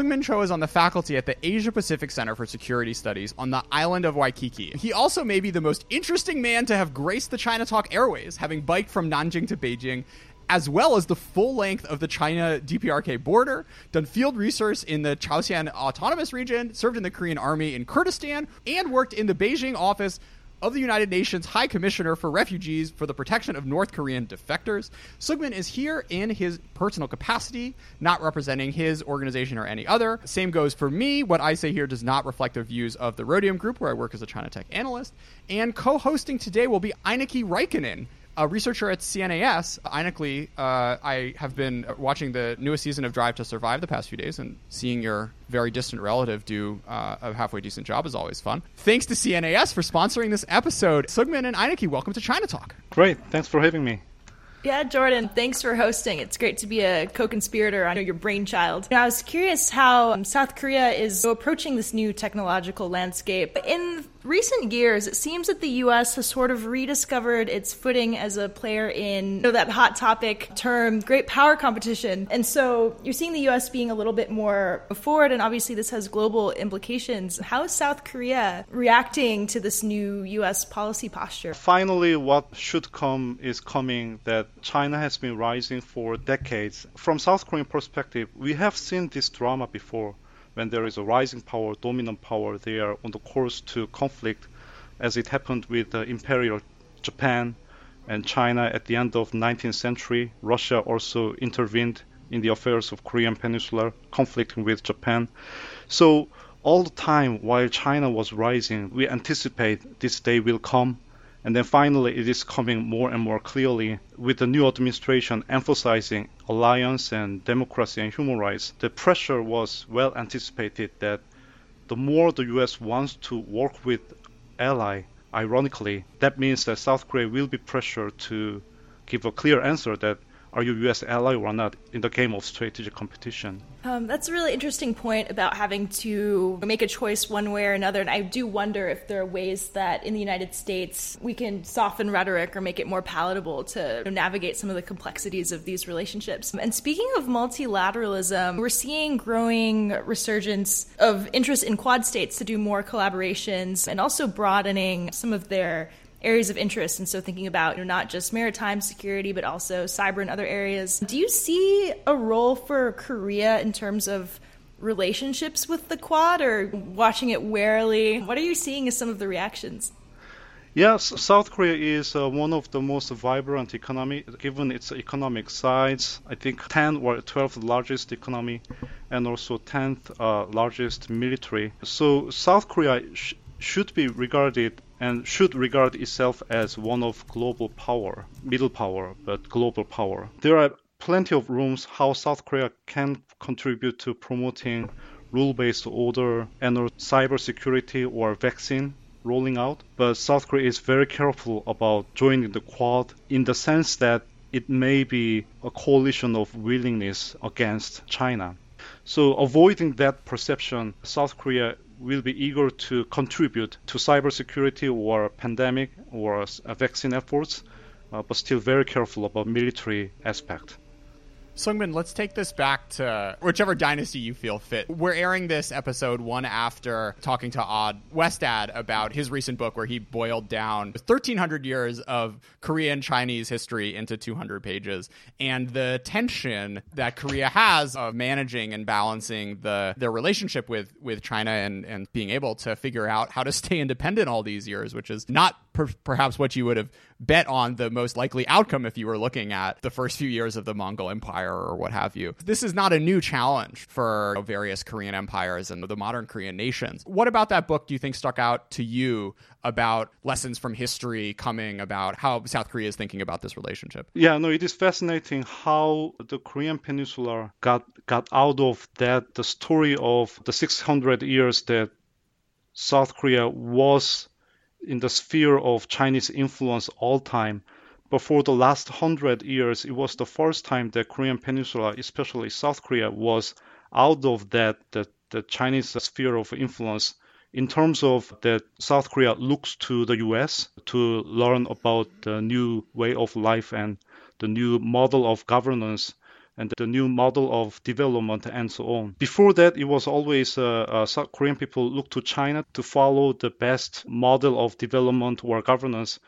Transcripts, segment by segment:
Seungmin Cho is on the faculty at the Asia Pacific Center for Security Studies on the island of Waikiki. He also may be the most interesting man to have graced the China Talk airways, having biked from Nanjing to Beijing as well as the full length of the China DPRK border, done field research in the Chaoxian Autonomous Region, served in the Korean Army in Kurdistan, and worked in the Beijing office of the United Nations High Commissioner for Refugees for the Protection of North Korean Defectors. Seungmin is here in his personal capacity, not representing his organization or any other. Same goes for me. What I say here does not reflect the views of the Rhodium Group, where I work as a China Tech analyst. And co hosting today will be Ainikki Riikonen a researcher at CNAS, Ainikki, uh, I have been watching the newest season of Drive to Survive the past few days, and seeing your very distant relative do uh, a halfway decent job is always fun. Thanks to CNAS for sponsoring this episode. Seungmin and Ainikki, welcome to China Talk. Great. Thanks for having me. Yeah, Jordan, thanks for hosting. It's great to be a co conspirator on your brainchild. Now I was curious how um, South Korea is approaching this new technological landscape. In recent years, it seems that the U.S. has sort of rediscovered its footing as a player in you know, that hot topic term, great power competition. And so you're seeing the U.S. being a little bit more forward, and obviously this has global implications. How is South Korea reacting to this new U.S. policy posture? Finally, what should come is coming that China has been rising for decades. From South Korean perspective, we have seen this drama before when there is a rising power, dominant power, they are on the course to conflict, as it happened with uh, Imperial Japan and China at the end of 19th century. Russia also intervened in the affairs of Korean Peninsula, conflicting with Japan. So all the time while China was rising, we anticipate this day will come and then finally, it is coming more and more clearly with the new administration emphasizing alliance and democracy and human rights. The pressure was well anticipated that the more the US wants to work with ally, ironically, that means that South Korea will be pressured to give a clear answer that are you U.S. ally or not in the game of strategic competition? Um, that's a really interesting point about having to make a choice one way or another. And I do wonder if there are ways that in the United States we can soften rhetoric or make it more palatable to navigate some of the complexities of these relationships. And speaking of multilateralism, we're seeing growing resurgence of interest in quad states to do more collaborations and also broadening some of their areas of interest. And so thinking about you know, not just maritime security, but also cyber and other areas. Do you see a role for Korea in terms of relationships with the Quad or watching it warily? What are you seeing as some of the reactions? Yes, South Korea is uh, one of the most vibrant economy, given its economic size. I think 10 or 12th largest economy, and also 10th uh, largest military. So South Korea sh- should be regarded and should regard itself as one of global power, middle power, but global power. There are plenty of rooms how South Korea can contribute to promoting rule-based order and cybersecurity or vaccine rolling out. But South Korea is very careful about joining the Quad in the sense that it may be a coalition of willingness against China. So avoiding that perception, South Korea will be eager to contribute to cybersecurity or pandemic or vaccine efforts, uh, but still very careful about military aspect. Seungmin, let's take this back to whichever dynasty you feel fit. We're airing this episode one after talking to Odd Westad about his recent book where he boiled down 1,300 years of Korean Chinese history into 200 pages and the tension that Korea has of managing and balancing the their relationship with, with China and, and being able to figure out how to stay independent all these years, which is not per- perhaps what you would have bet on the most likely outcome if you were looking at the first few years of the Mongol Empire or what have you. This is not a new challenge for you know, various Korean empires and the modern Korean nations. What about that book do you think stuck out to you about lessons from history coming about how South Korea is thinking about this relationship? Yeah, no, it is fascinating how the Korean Peninsula got got out of that the story of the 600 years that South Korea was in the sphere of Chinese influence all time. But for the last hundred years, it was the first time that Korean Peninsula, especially South Korea, was out of that the, the Chinese sphere of influence in terms of that South Korea looks to the US to learn about the new way of life and the new model of governance and the new model of development and so on. Before that, it was always uh, uh, South Korean people look to China to follow the best model of development or governance.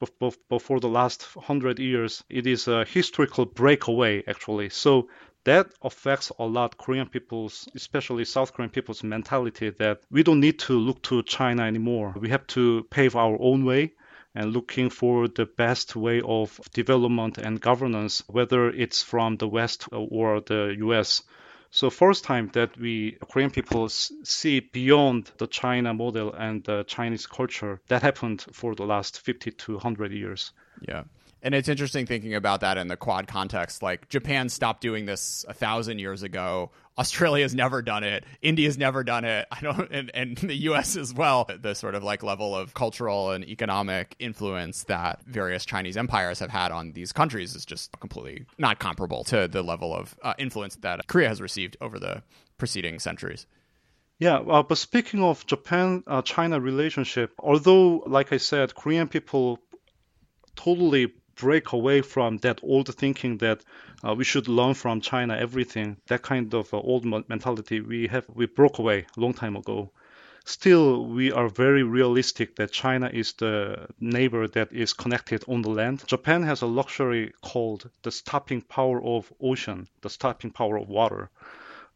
But, for the last hundred years, it is a historical breakaway actually. So that affects a lot Korean people's, especially South Korean people's mentality that we don't need to look to China anymore. We have to pave our own way and looking for the best way of development and governance, whether it's from the West or the US. So first time that we Korean people see beyond the China model and the Chinese culture that happened for the last 50 to 100 years. Yeah. And it's interesting thinking about that in the quad context. Like Japan stopped doing this a thousand years ago. Australia's never done it. India's never done it. I don't, and, and the U.S. as well. The sort of like level of cultural and economic influence that various Chinese empires have had on these countries is just completely not comparable to the level of uh, influence that Korea has received over the preceding centuries. Yeah, uh, but speaking of Japan uh, China relationship, although, like I said, Korean people totally break away from that old thinking that uh, we should learn from China everything. That kind of uh, old mentality we have we broke away a long time ago. Still, we are very realistic that China is the neighbor that is connected on the land. Japan has a luxury called the stopping power of ocean, the stopping power of water.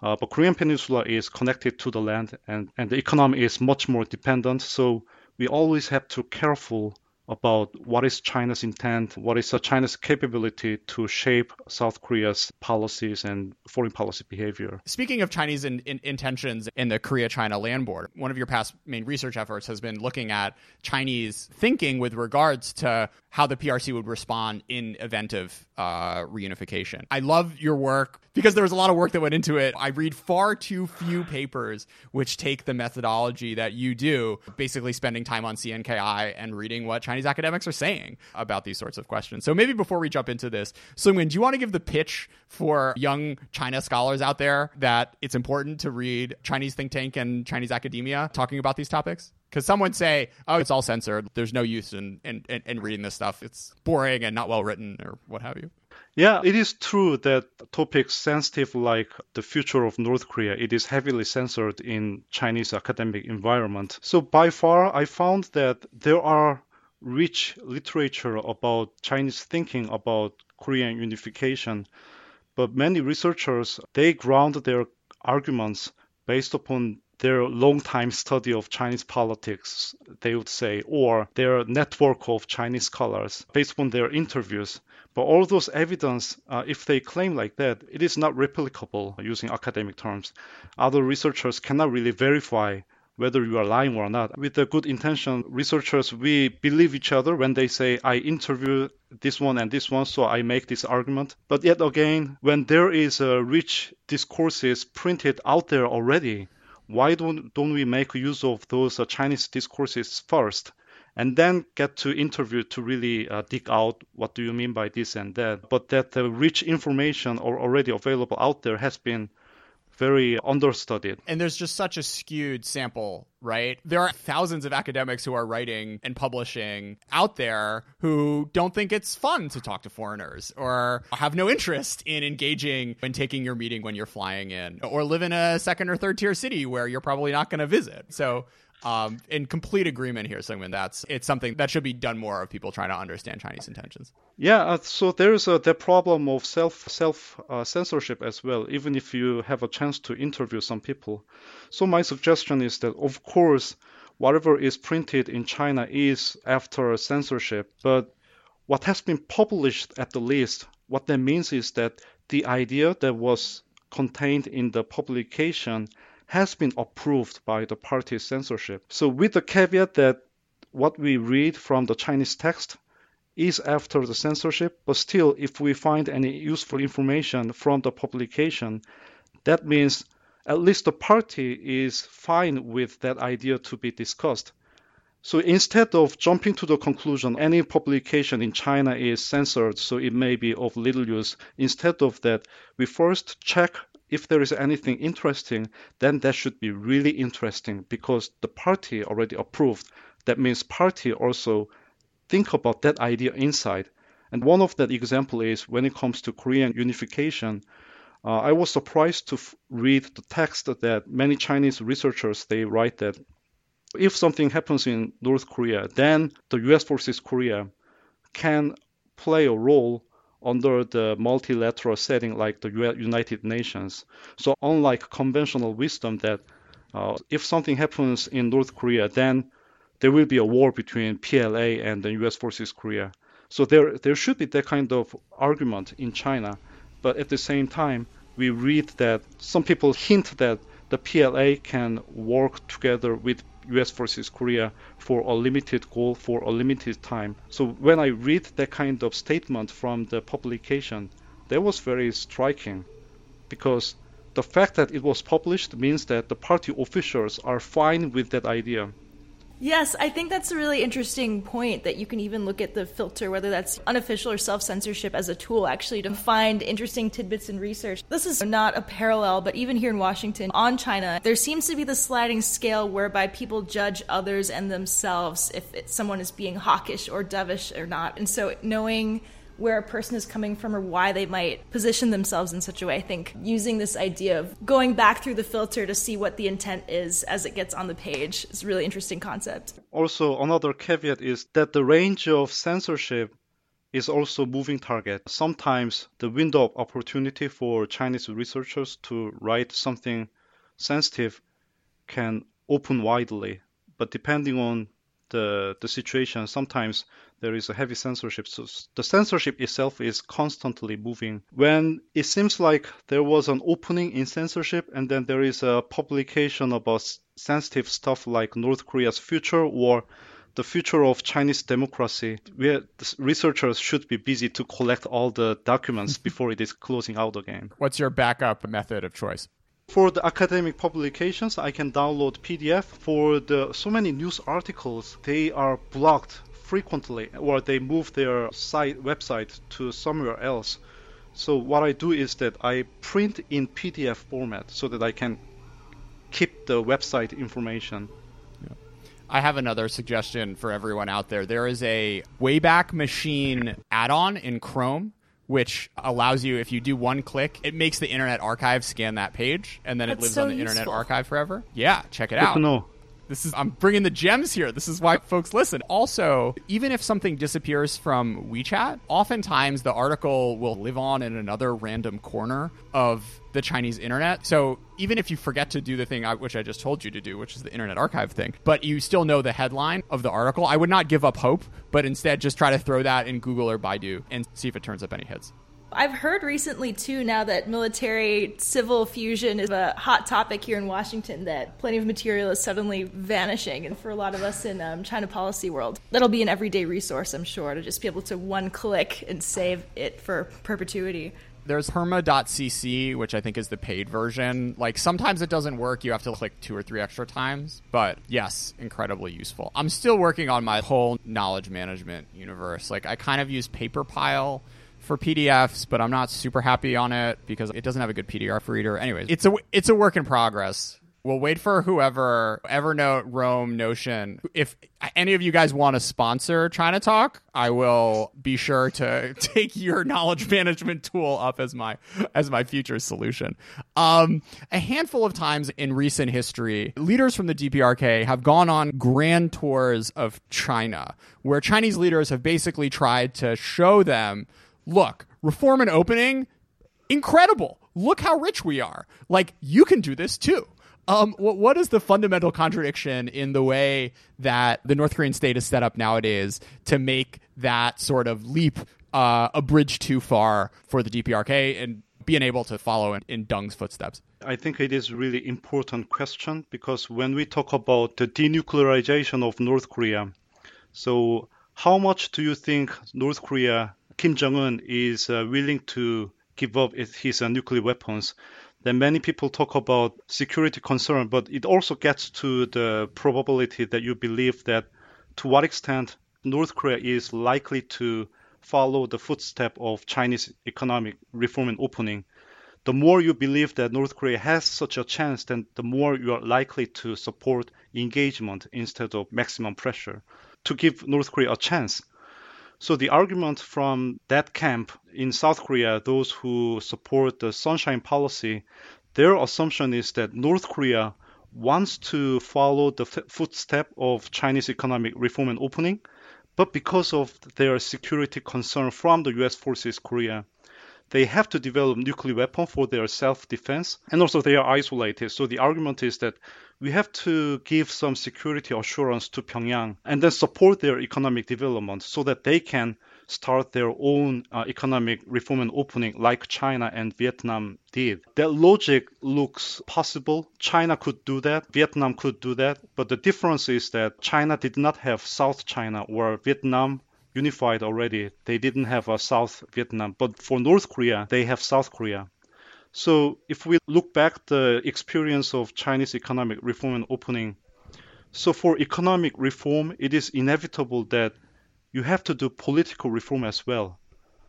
Uh, but Korean Peninsula is connected to the land, and, and the economy is much more dependent. So we always have to careful about what is China's intent, what is China's capability to shape South Korea's policies and foreign policy behavior. Speaking of Chinese in, in, intentions in the Korea China land border, one of your past main research efforts has been looking at Chinese thinking with regards to how the PRC would respond in event of uh, reunification. I love your work because there was a lot of work that went into it. I read far too few papers which take the methodology that you do, basically spending time on CNKI and reading what Chinese academics are saying about these sorts of questions. So maybe before we jump into this, Seungmin, do you want to give the pitch for young China scholars out there that it's important to read Chinese think tank and Chinese academia talking about these topics? Because some would say, oh, it's all censored. There's no use in, in, in, in reading this stuff. It's boring and not well written or what have you. Yeah, it is true that topics sensitive like the future of North Korea, it is heavily censored in Chinese academic environment. So by far, I found that there are rich literature about Chinese thinking about Korean unification, but many researchers they ground their arguments based upon their long time study of Chinese politics, they would say, or their network of Chinese scholars based on their interviews. But all those evidence, uh, if they claim like that, it is not replicable using academic terms. Other researchers cannot really verify whether you are lying or not. With a good intention, researchers, we believe each other when they say, I interview this one and this one, so I make this argument. But yet again, when there is a rich discourses printed out there already, why don't, don't we make use of those uh, Chinese discourses first? and then get to interview to really uh, dig out what do you mean by this and that. But that the rich information or already available out there has been very understudied. And there's just such a skewed sample, right? There are thousands of academics who are writing and publishing out there who don't think it's fun to talk to foreigners or have no interest in engaging in taking your meeting when you're flying in or live in a second or third tier city where you're probably not going to visit. So um, in complete agreement here, Seungmin. That's it's something that should be done more of people trying to understand Chinese intentions. Yeah, uh, so there's a, the problem of self self uh, censorship as well. Even if you have a chance to interview some people, so my suggestion is that of course whatever is printed in China is after censorship, but what has been published at the least, what that means is that the idea that was contained in the publication has been approved by the party censorship. So with the caveat that what we read from the Chinese text is after the censorship, but still if we find any useful information from the publication, that means at least the party is fine with that idea to be discussed. So instead of jumping to the conclusion any publication in China is censored, so it may be of little use, instead of that, we first check if there is anything interesting, then that should be really interesting because the party already approved. That means party also think about that idea inside. And one of that example is when it comes to Korean unification, Uh, I was surprised to f- read the text that many Chinese researchers they write that if something happens in North Korea, then the U.S. forces Korea can play a role under the multilateral setting like the United Nations. So unlike conventional wisdom that uh, if something happens in North Korea, then there will be a war between PLA and the U.S. forces Korea. So there there should be that kind of argument in China. But at the same time, we read that some people hint that the PLA can work together with US versus Korea for a limited goal for a limited time. So when I read that kind of statement from the publication, that was very striking because the fact that it was published means that the party officials are fine with that idea. Yes, I think that's a really interesting point that you can even look at the filter, whether that's unofficial or self censorship, as a tool actually to find interesting tidbits in research. This is not a parallel, but even here in Washington on China, there seems to be the sliding scale whereby people judge others and themselves if someone is being hawkish or dovish or not. And so knowing where a person is coming from or why they might position themselves in such a way. I think using this idea of going back through the filter to see what the intent is as it gets on the page is a really interesting concept. Also, another caveat is that the range of censorship is also moving target. Sometimes the window of opportunity for Chinese researchers to write something sensitive can open widely, but depending on the, the situation, sometimes there is a heavy censorship. So the censorship itself is constantly moving. When it seems like there was an opening in censorship and then there is a publication about sensitive stuff like North Korea's future or the future of Chinese democracy, where researchers should be busy to collect all the documents before it is closing out again. What's your backup method of choice? For the academic publications, I can download PDF. For the so many news articles, they are blocked frequently, or they move their site website to somewhere else. So what I do is that I print in PDF format so that I can keep the website information. I have another suggestion for everyone out there. There is a Wayback Machine add-on in Chrome which allows you, if you do one click, it makes the Internet Archive scan that page, and then That's it lives so on the useful. Internet Archive forever. Yeah, check it Good out. to know. This is I'm bringing the gems here. This is why folks listen. Also, even if something disappears from WeChat, oftentimes the article will live on in another random corner of the Chinese internet. So even if you forget to do the thing I, which I just told you to do, which is the Internet Archive thing, but you still know the headline of the article, I would not give up hope, but instead just try to throw that in Google or Baidu and see if it turns up any hits. I've heard recently too now that military civil fusion is a hot topic here in Washington that plenty of material is suddenly vanishing and for a lot of us in um, China policy world that'll be an everyday resource I'm sure to just be able to one click and save it for perpetuity. There's perma.cc, which I think is the paid version. Like sometimes it doesn't work. You have to click two or three extra times. But yes, incredibly useful. I'm still working on my whole knowledge management universe. Like I kind of use Paperpile for PDFs, but I'm not super happy on it because it doesn't have a good PDF reader. Anyways, it's a it's a work in progress. We'll wait for whoever Evernote, Roam, Notion. If any of you guys want to sponsor China Talk, I will be sure to take your knowledge management tool up as my as my future solution. Um, a handful of times in recent history, leaders from the DPRK have gone on grand tours of China, where Chinese leaders have basically tried to show them look, reform and opening, incredible. Look how rich we are. Like, you can do this too. Um, what, what is the fundamental contradiction in the way that the North Korean state is set up nowadays to make that sort of leap uh, a bridge too far for the DPRK and being able to follow in, in footsteps? I think it is really important question because when we talk about the denuclearization of North Korea, so how much do you think North Korea Kim Jong Un is uh, willing to give up his uh, nuclear weapons, then many people talk about security concern, but it also gets to the probability that you believe that to what extent North Korea is likely to follow the footstep of Chinese economic reform and opening. The more you believe that North Korea has such a chance, then the more you are likely to support engagement instead of maximum pressure to give North Korea a chance. So the argument from that camp in South Korea, those who support the sunshine policy, their assumption is that North Korea wants to follow the footstep of Chinese economic reform and opening, but because of their security concern from the US forces Korea, they have to develop nuclear weapon for their self-defense and also they are isolated so the argument is that we have to give some security assurance to pyongyang and then support their economic development so that they can start their own uh, economic reform and opening like China and Vietnam did. That logic looks possible. China could do that, Vietnam could do that, but the difference is that China did not have South China or Vietnam unified already. They didn't have a South Vietnam, but for North Korea, they have South Korea. So if we look back the experience of Chinese economic reform and opening, so for economic reform, it is inevitable that you have to do political reform as well.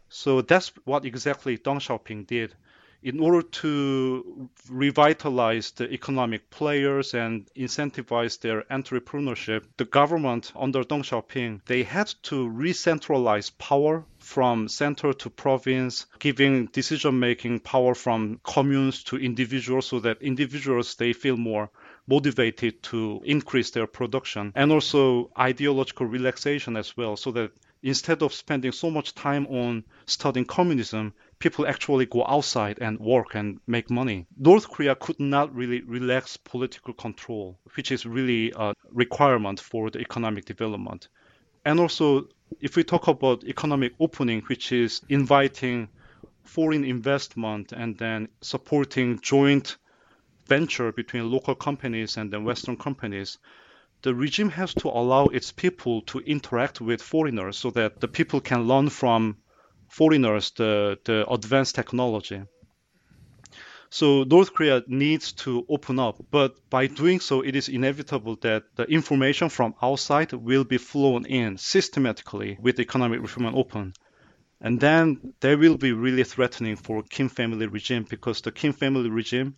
So that's what exactly Deng Xiaoping did. In order to revitalize the economic players and incentivize their entrepreneurship, the government under Deng Xiaoping, they had to re-centralize power from center to province, giving decision making power from communes to individuals so that individuals they feel more motivated to increase their production and also ideological relaxation as well so that instead of spending so much time on studying communism people actually go outside and work and make money. North korea could not really relax political control which is really a requirement for the economic development. And also if we talk about economic opening which is inviting foreign investment and then supporting joint venture between local companies and then Western companies, the regime has to allow its people to interact with foreigners so that the people can learn from foreigners the, the advanced technology. So North Korea needs to open up, but by doing so, it is inevitable that the information from outside will be flown in systematically with economic reform and open. And then they will be really threatening for Kim family regime because the Kim family regime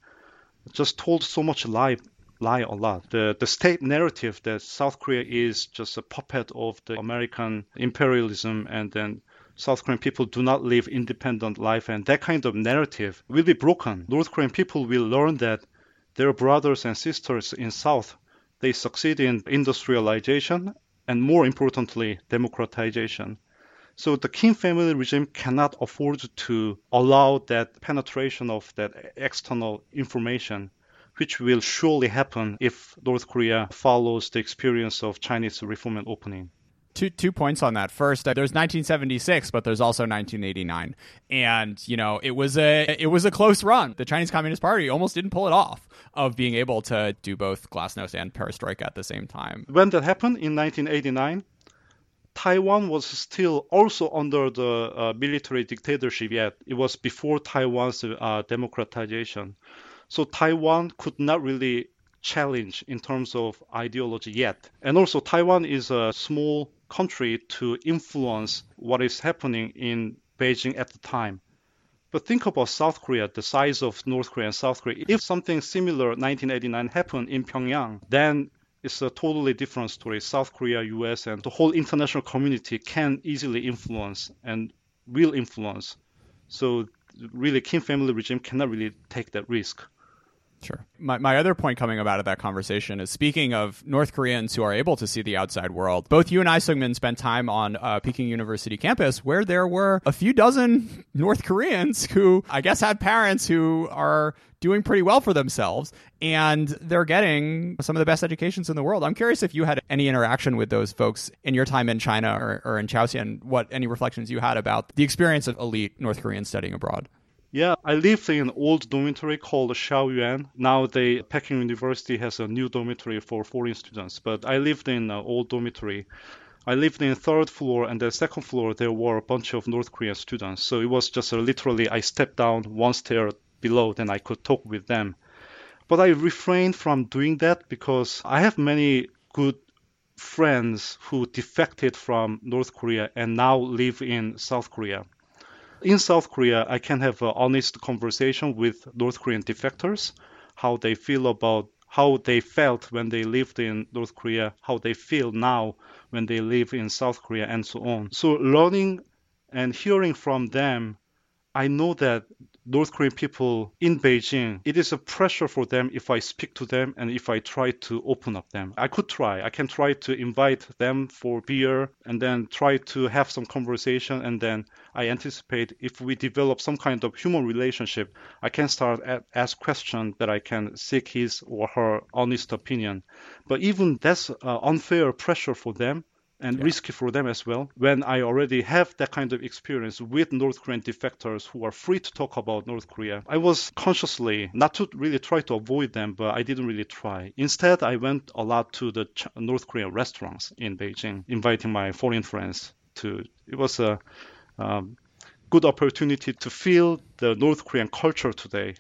just told so much lie lie a lot. The the state narrative that South Korea is just a puppet of the American imperialism and then South Korean people do not live independent life and that kind of narrative will be broken. North Korean people will learn that their brothers and sisters in South they succeed in industrialization and more importantly democratization. So the Kim family regime cannot afford to allow that penetration of that external information, which will surely happen if North Korea follows the experience of Chinese reform and opening two two points on that. First, there's 1976, but there's also 1989, and you know it was a it was a close run. The Chinese Communist Party almost didn't pull it off of being able to do both glasnost and perestroika at the same time. When that happened in 1989, Taiwan was still also under the uh, military dictatorship yet. It was before Taiwan's uh, democratization. So Taiwan could not really challenge in terms of ideology yet. And also, Taiwan is a small country to influence what is happening in Beijing at the time. But think about South Korea, the size of North Korea and South Korea. If something similar 1989 happened in Pyongyang, then it's a totally different story. South Korea, US, and the whole international community can easily influence and will influence. So really, Kim family regime cannot really take that risk. Sure. My, my other point coming about of that conversation is speaking of North Koreans who are able to see the outside world, both you and I, Seungmin, spent time on uh, Peking University campus where there were a few dozen North Koreans who I guess had parents who are doing pretty well for themselves and they're getting some of the best educations in the world. I'm curious if you had any interaction with those folks in your time in China or, or in Chaoxian, what any reflections you had about the experience of elite North Koreans studying abroad. Yeah, I lived in an old dormitory called Shaoyuan. Now the Peking University has a new dormitory for foreign students, but I lived in an old dormitory. I lived in third floor and the second floor there were a bunch of North Korean students. So it was just literally I stepped down one stair below, then I could talk with them. But I refrained from doing that because I have many good friends who defected from North Korea and now live in South Korea in South Korea, I can have an honest conversation with North Korean defectors, how they feel about how they felt when they lived in North Korea, how they feel now when they live in South Korea, and so on. So learning and hearing from them, I know that North Korean people in Beijing, it is a pressure for them if I speak to them and if I try to open up them. I could try. I can try to invite them for beer and then try to have some conversation and then I anticipate if we develop some kind of human relationship, I can start at, ask questions that I can seek his or her honest opinion. But even that's uh, unfair pressure for them and yeah. risky for them as well. When I already have that kind of experience with North Korean defectors who are free to talk about North Korea, I was consciously not to really try to avoid them, but I didn't really try. Instead, I went a lot to the North Korean restaurants in Beijing, inviting my foreign friends to. It was a um, good opportunity to feel the North Korean culture today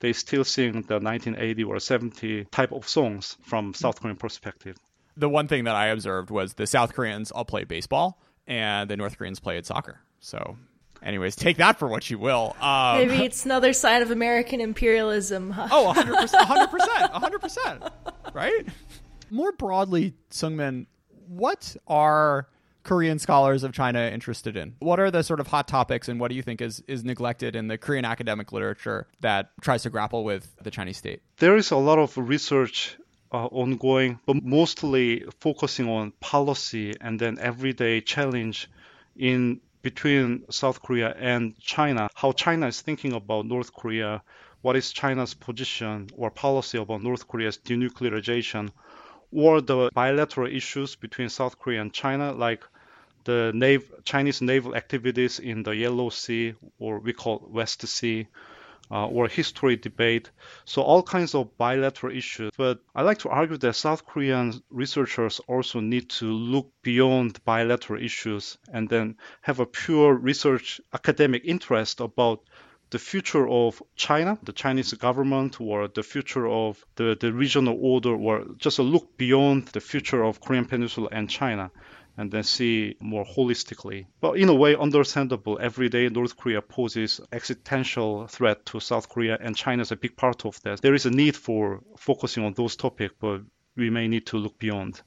they still sing the 1980 or 70 type of songs from South Korean perspective the one thing that I observed was the South Koreans all play baseball and the North Koreans played soccer. So, anyways, take that for what you will. Um, Maybe it's another sign of American imperialism. Huh? Oh, 100%, 100%, 100%, right? More broadly, Seungmin, what are Korean scholars of China interested in? What are the sort of hot topics and what do you think is, is neglected in the Korean academic literature that tries to grapple with the Chinese state? There is a lot of research uh, ongoing, but mostly focusing on policy and then everyday challenge in between South Korea and China, how China is thinking about North Korea, what is China's position or policy about North Korea's denuclearization, or the bilateral issues between South Korea and China, like the nav- Chinese naval activities in the Yellow Sea, or we call West Sea, uh, or history debate. So all kinds of bilateral issues. But I like to argue that South Korean researchers also need to look beyond bilateral issues and then have a pure research academic interest about the future of China, the Chinese government, or the future of the, the regional order, or just a look beyond the future of Korean Peninsula and China and then see more holistically. But in a way, understandable. Every day, North Korea poses existential threat to South Korea, and China is a big part of that. There is a need for focusing on those topics, but we may need to look beyond.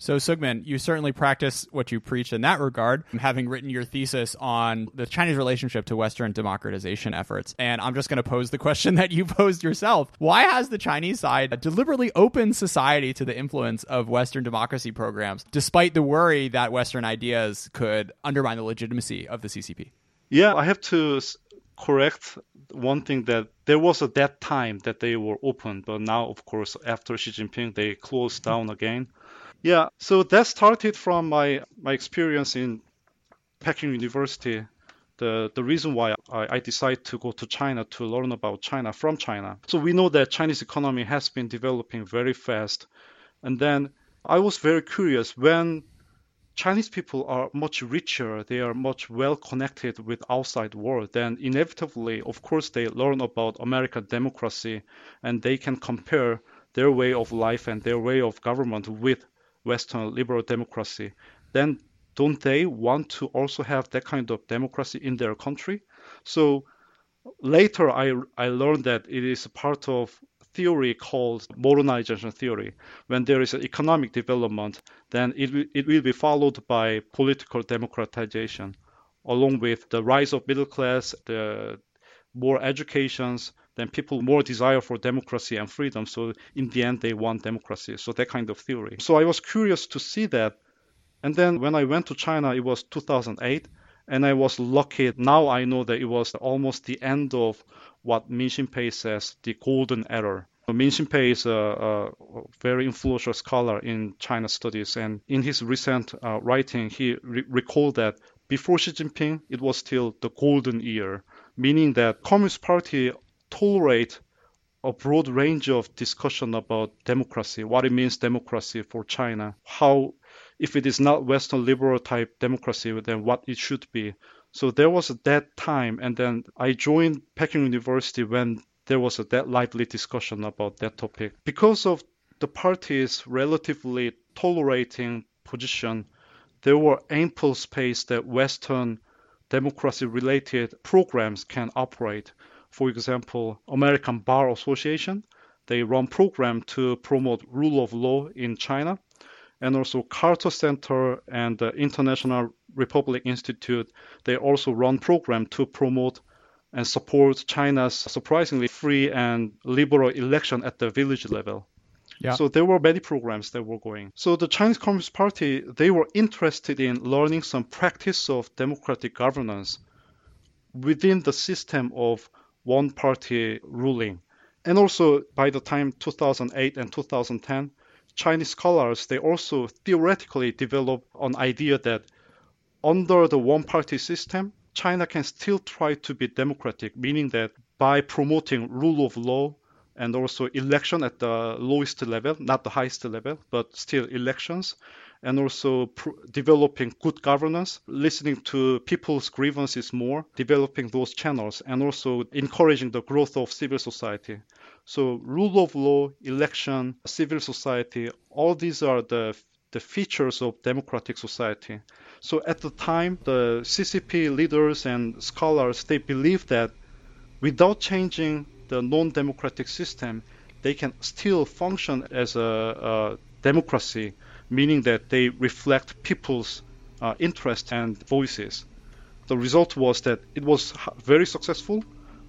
So, Seungmin, you certainly practice what you preach in that regard, having written your thesis on the Chinese relationship to Western democratization efforts. And I'm just going to pose the question that you posed yourself. Why has the Chinese side deliberately opened society to the influence of Western democracy programs, despite the worry that Western ideas could undermine the legitimacy of the CCP? Yeah, I have to correct one thing that there was at that time that they were open, but now, of course, after Xi Jinping, they closed down again. Yeah, so that started from my my experience in Peking University. The, the reason why I, I decided to go to China to learn about China from China. So we know that Chinese economy has been developing very fast. And then I was very curious when Chinese people are much richer, they are much well connected with outside world, then inevitably, of course, they learn about American democracy and they can compare their way of life and their way of government with Western liberal democracy, then don't they want to also have that kind of democracy in their country? So later I, I learned that it is part of theory called modernization theory. When there is economic development, then it, it will be followed by political democratization, along with the rise of middle class, the more educations, then people more desire for democracy and freedom. So in the end, they want democracy. So that kind of theory. So I was curious to see that. And then when I went to China, it was 2008. And I was lucky. Now I know that it was almost the end of what Minxin Pei says, the golden era. Minxin Pei is a, a, very influential scholar in China studies, and in his recent uh, writing, he re- recalled that before Xi Jinping, it was still the golden year, meaning that Communist Party tolerate a broad range of discussion about democracy, what it means democracy for China, how if it is not Western liberal type democracy, then what it should be. So there was that time, and then I joined Peking University when there was a that lively discussion about that topic. Because of the party's relatively tolerating position, there were ample space that Western democracy related programs can operate for example, American Bar Association, they run program to promote rule of law in China. And also Carter Center and the International Republic Institute, they also run program to promote and support China's surprisingly free and liberal election at the village level. Yeah. So there were many programs that were going. So the Chinese Communist Party, they were interested in learning some practice of democratic governance within the system of one party ruling. And also by the time 2008 and 2010, Chinese scholars, they also theoretically developed an idea that under the one party system, China can still try to be democratic, meaning that by promoting rule of law and also election at the lowest level, not the highest level, but still elections, and also pr- developing good governance, listening to people's grievances more, developing those channels, and also encouraging the growth of civil society. So, rule of law, election, civil society, all these are the the features of democratic society. So at the time, the CCP leaders and scholars they believe that without changing the non-democratic system, they can still function as a, a democracy, meaning that they reflect people's uh, interests and voices. The result was that it was very successful,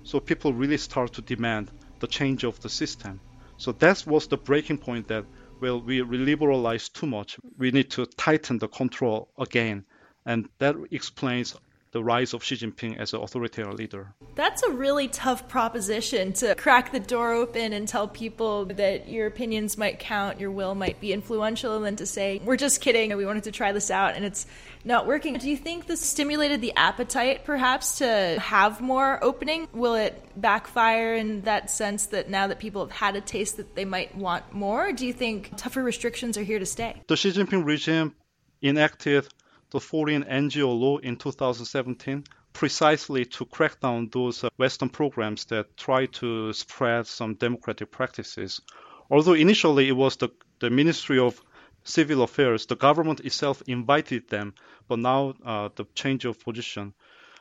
so people really start to demand the change of the system. So that was the breaking point that well, we liberalize too much. We need to tighten the control again, and that explains the rise of Xi Jinping as an authoritarian leader. That's a really tough proposition to crack the door open and tell people that your opinions might count, your will might be influential, and then to say, we're just kidding, we wanted to try this out, and it's not working. Do you think this stimulated the appetite perhaps to have more opening? Will it backfire in that sense that now that people have had a taste that they might want more? Do you think tougher restrictions are here to stay? The Xi Jinping regime enacted the foreign NGO law in 2017 precisely to crack down those uh, Western programs that try to spread some democratic practices. Although initially it was the, the Ministry of Civil Affairs, the government itself invited them, but now uh, the change of position.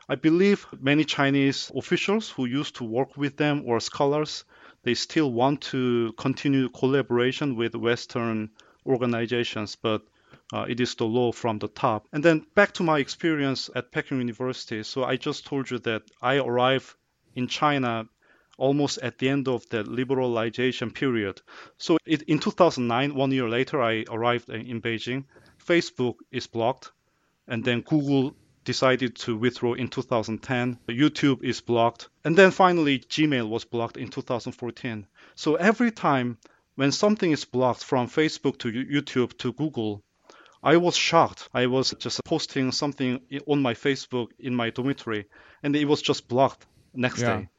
I believe many Chinese officials who used to work with them or scholars, they still want to continue collaboration with Western organizations, but uh, it is the law from the top. And then back to my experience at Peking University. So I just told you that I arrived in China almost at the end of the liberalization period. So it, in 2009, one year later, I arrived in Beijing. Facebook is blocked, and then Google decided to withdraw in 2010. YouTube is blocked, and then finally Gmail was blocked in 2014. So every time when something is blocked from Facebook to YouTube to Google, I was shocked. I was just posting something on my Facebook in my dormitory, and it was just blocked next yeah. day.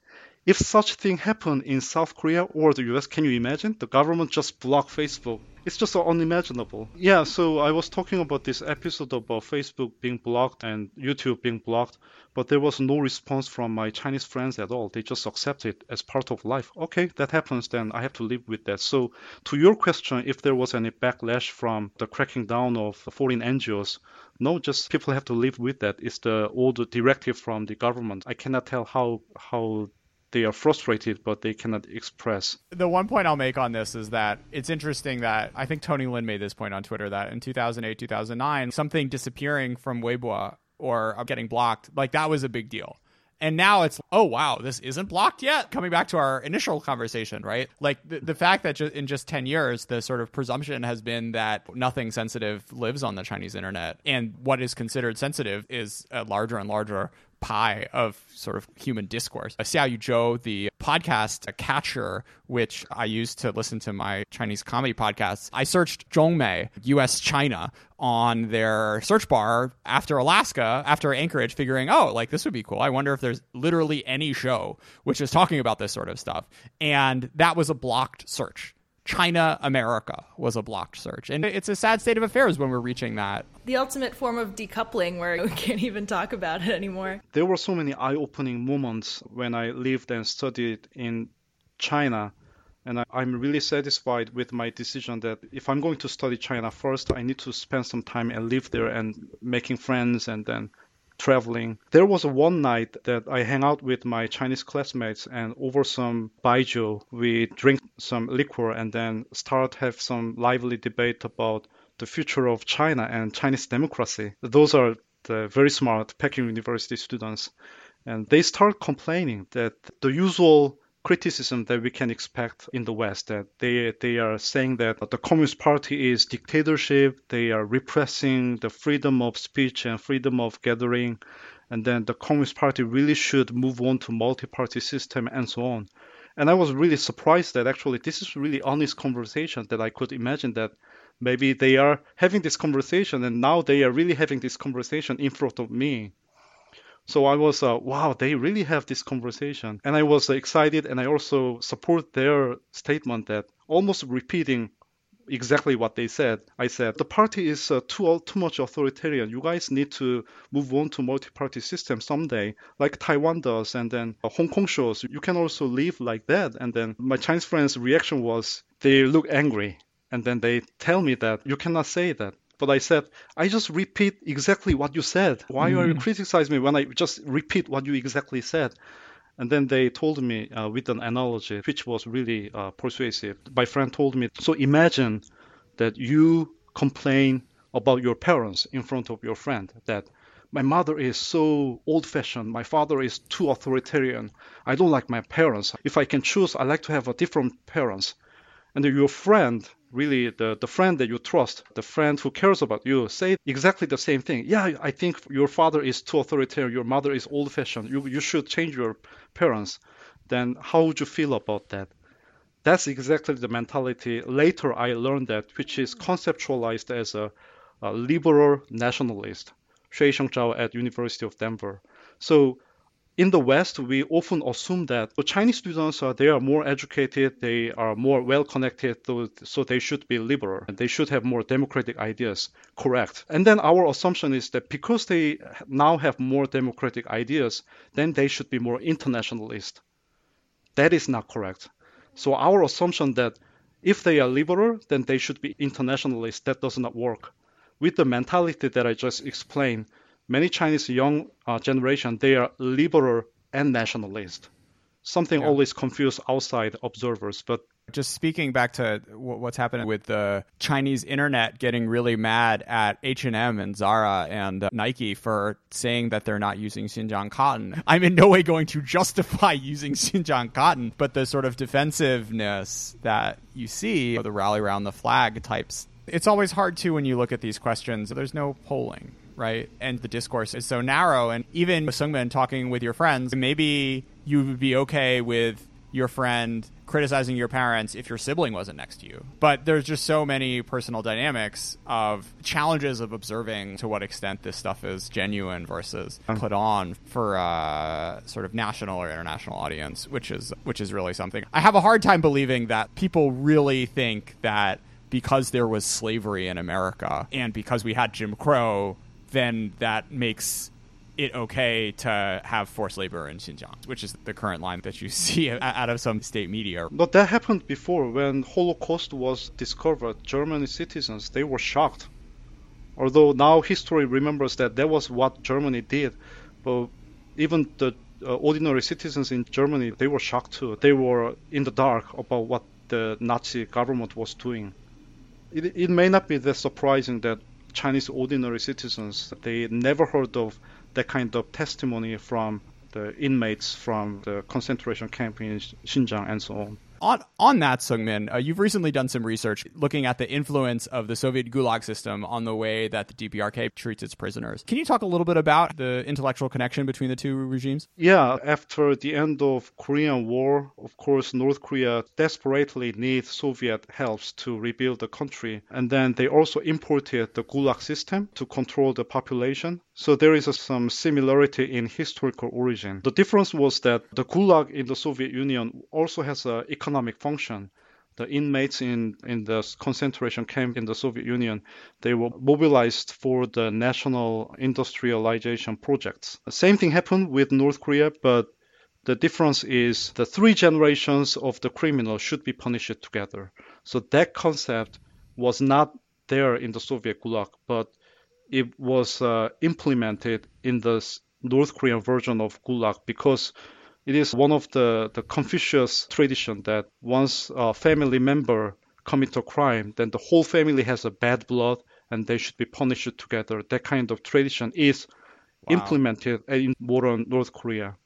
If such thing happened in South Korea or the US, can you imagine? The government just blocked Facebook it's just unimaginable. Yeah, so I was talking about this episode about Facebook being blocked and YouTube being blocked, but there was no response from my Chinese friends at all. They just accept it as part of life. Okay, that happens, then I have to live with that. So, to your question, if there was any backlash from the cracking down of foreign NGOs, no, just people have to live with that. It's the old directive from the government. I cannot tell how how they are frustrated, but they cannot express. The one point I'll make on this is that it's interesting that I think Tony Lin made this point on Twitter that in 2008, 2009, something disappearing from Weibo or getting blocked, like that was a big deal. And now it's, oh, wow, this isn't blocked yet. Coming back to our initial conversation, right? Like the, the fact that ju- in just 10 years, the sort of presumption has been that nothing sensitive lives on the Chinese internet. And what is considered sensitive is a larger and larger pie of sort of human discourse. Xiaoyuzhou, the podcast uh, catcher, which I use to listen to my Chinese comedy podcasts, I searched Zhongmei, US China, on their search bar after Alaska, after Anchorage, figuring, oh, like this would be cool. I wonder if there's literally any show which is talking about this sort of stuff. And that was a blocked search. China America was a blocked search. And it's a sad state of affairs when we're reaching that. The ultimate form of decoupling where we can't even talk about it anymore. There were so many eye opening moments when I lived and studied in China. And I, am really satisfied with my decision that if I'm going to study China first, I need to spend some time and live there and making friends and then traveling. There was one night that I hang out with my Chinese classmates and over some baijiu, we drink some liquor and then start have some lively debate about the future of China and Chinese democracy. Those are the very smart Peking University students. And they start complaining that the usual criticism that we can expect in the West that they they are saying that the Communist Party is dictatorship, they are repressing the freedom of speech and freedom of gathering, and then the Communist Party really should move on to multi-party system and so on. And I was really surprised that actually this is really honest conversation that I could imagine that maybe they are having this conversation and now they are really having this conversation in front of me so I was, uh, wow, they really have this conversation. And I was excited and I also support their statement that almost repeating exactly what they said. I said the party is uh, too too much authoritarian. You guys need to move on to multi-party system someday, like Taiwan does, and then uh, Hong Kong shows. You can also live like that. And then my Chinese friends' reaction was they look angry, and then they tell me that you cannot say that. But I said, I just repeat exactly what you said. Why mm. are you mm. criticizing me when I just repeat what you exactly said? And then they told me uh, with an analogy, which was really uh, persuasive. My friend told me, so imagine that you complain about your parents in front of your friend that my mother is so old fashioned, my father is too authoritarian, I don't like my parents. If I can choose, I like to have a different parents. And your friend really the, the friend that you trust, the friend who cares about you, say exactly the same thing. Yeah, I think your father is too authoritarian, your mother is old fashioned, you, you should change your parents. Then how would you feel about that? That's exactly the mentality later I learned that, which is conceptualized as a, a liberal nationalist. Suisheng Zhao at University of Denver. So in the West, we often assume that Chinese students are they are more educated, they are more well connected, so they should be liberal. And they should have more democratic ideas. Correct. And then our assumption is that because they now have more democratic ideas, then they should be more internationalist. That is not correct. So our assumption that if they are liberal, then they should be internationalist, that does not work. With the mentality that I just explained, many Chinese young uh, generation they are liberal and nationalist. Something yeah. always confuse outside observers, but just speaking back to what's happening with the Chinese internet getting really mad at H&M and Zara and uh, Nike for saying that they're not using Xinjiang cotton. I'm in no way going to justify using Xinjiang cotton, but the sort of defensiveness that you see, the rally around the flag types, it's always hard to when you look at these questions. There's no polling right? And the discourse is so narrow. And even Seungmin talking with your friends, maybe you would be okay with your friend criticizing your parents if your sibling wasn't next to you. But there's just so many personal dynamics of challenges of observing to what extent this stuff is genuine versus put on for a sort of national or international audience, which is which is really something. I have a hard time believing that people really think that because there was slavery in America and because we had Jim Crow then that makes it okay to have forced labor in Xinjiang, which is the current line that you see out of some state media. But that happened before when Holocaust was discovered. German citizens they were shocked. Although now history remembers that that was what Germany did, but even the uh, ordinary citizens in Germany they were shocked too. They were in the dark about what the Nazi government was doing. It, it may not be that surprising that Chinese ordinary citizens, they never heard of that kind of testimony from the inmates from the concentration camp in Xinjiang and so on on on that, Seungmin, uh, you've recently done some research looking at the influence of the Soviet Gulag system on the way that the DPRK treats its prisoners. Can you talk a little bit about the intellectual connection between the two regimes? Yeah, after the end of Korean War, of course, North Korea desperately needs Soviet helps to rebuild the country, and then they also imported the Gulag system to control the population. So there is a, some similarity in historical origin. The difference was that the Gulag in the Soviet Union also has an economic function. The inmates in, in the concentration camp in the Soviet Union, they were mobilized for the national industrialization projects. The same thing happened with North Korea, but the difference is the three generations of the criminal should be punished together. So that concept was not there in the Soviet Gulag, but it was uh, implemented in the North Korean version of Gulag because it is one of the, the Confucius tradition that once a family member commit a crime, then the whole family has a bad blood and they should be punished together. That kind of tradition is wow. implemented in modern North Korea.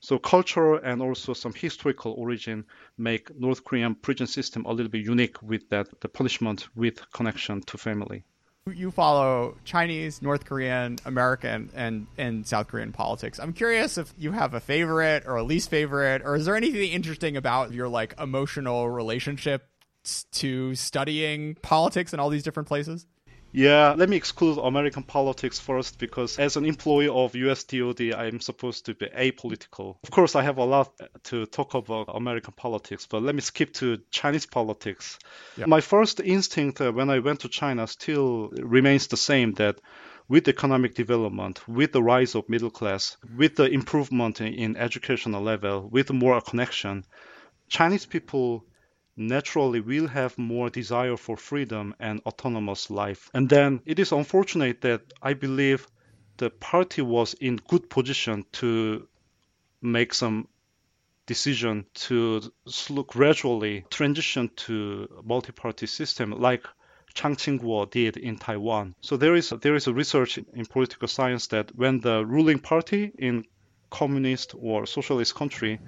So cultural and also some historical origin make North Korean prison system a little bit unique with that the punishment with connection to family. You follow Chinese, North Korean, American, and, and South Korean politics. I'm curious if you have a favorite or a least favorite, or is there anything interesting about your like emotional relationship to studying politics in all these different places? Yeah, let me exclude American politics first because as an employee of US DoD, I'm supposed to be apolitical. Of course, I have a lot to talk about American politics, but let me skip to Chinese politics. Yeah. My first instinct uh, when I went to China still remains the same that with economic development, with the rise of middle class, with the improvement in educational level, with more connection, Chinese people naturally will have more desire for freedom and autonomous life. And then it is unfortunate that I believe the party was in good position to make some decision to gradually transition to a multi-party system like Chiang Ching-kuo did in Taiwan. So there is there is a research in political science that when the ruling party in communist or socialist country,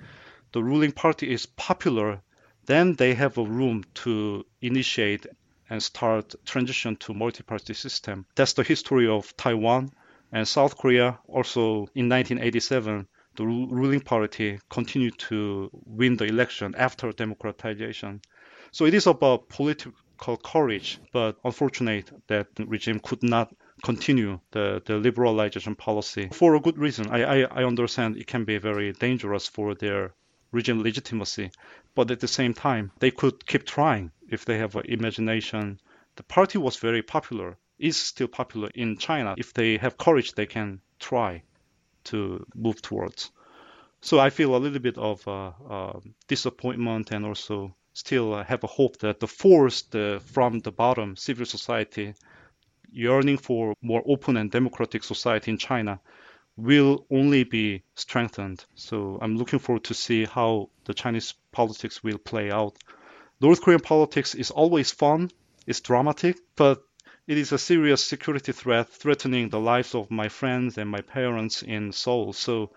the ruling party is popular then they have a room to initiate and start transition to multi-party system. That's the history of Taiwan and South Korea. Also in 1987, the ruling party continued to win the election after democratization. So it is about political courage, but unfortunate that the regime could not continue the, the liberalization policy for a good reason. I, I, I understand it can be very dangerous for their regime legitimacy. But at the same time, they could keep trying if they have imagination. The party was very popular, is still popular in China. If they have courage, they can try to move towards. So I feel a little bit of uh, uh, disappointment and also still have a hope that the force the, from the bottom, civil society, yearning for more open and democratic society in China, will only be strengthened. So I'm looking forward to see how the Chinese politics will play out. North Korean politics is always fun, it's dramatic, but it is a serious security threat threatening the lives of my friends and my parents in Seoul. So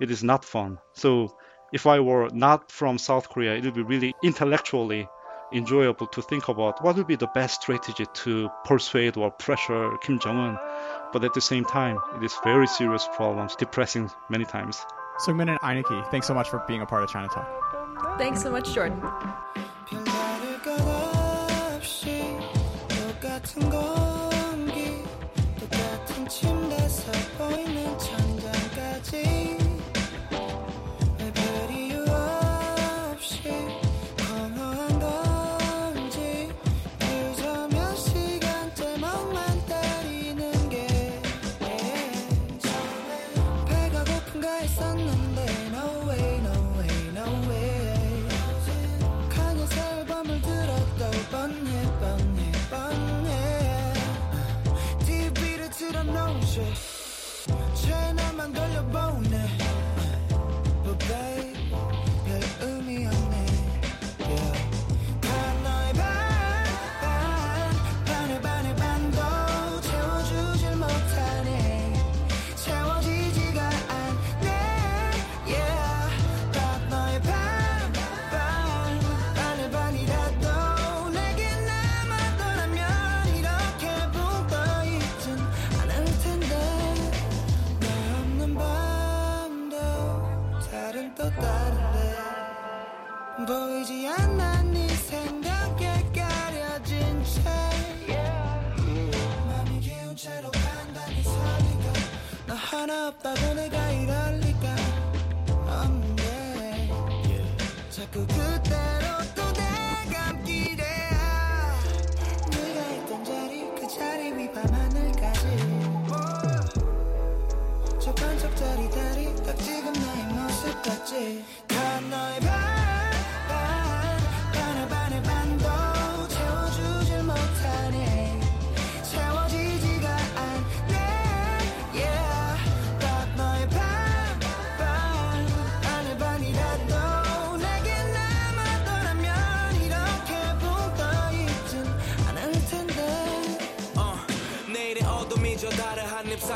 it is not fun. So if I were not from South Korea, it would be really intellectually enjoyable to think about what would be the best strategy to persuade or pressure Kim Jong Un. But at the same time, it is very serious problems, depressing many times. Seungmin and Ainikki, thanks so much for being a part of ChinaTalk. Thanks so much, Jordan.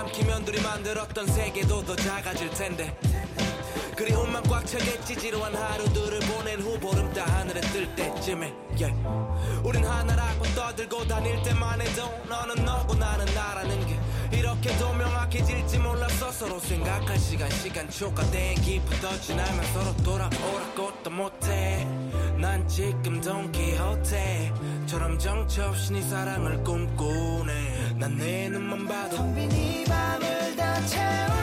삼키면 둘이 만들었던 세계도 더 작아질 텐데. 그리움만 꽉 차겠지 지루한 하루들을 보낸 후 보름 따 하늘에 뜰 때쯤에 yeah. 우린 하나라고 떠들고 다닐 때만 해도 너는 너고 나는 나라는 게 이렇게도 명확해질지 몰랐어. 서로 생각할 시간 시간 초과된 기부터 지나면 서로 돌아오라고 또 못해. 난 지금 돈키호테처럼 정처 없이 네 사랑을 꿈꾸네 난내 눈만 봐도 텅빈 이 밤을 다 채울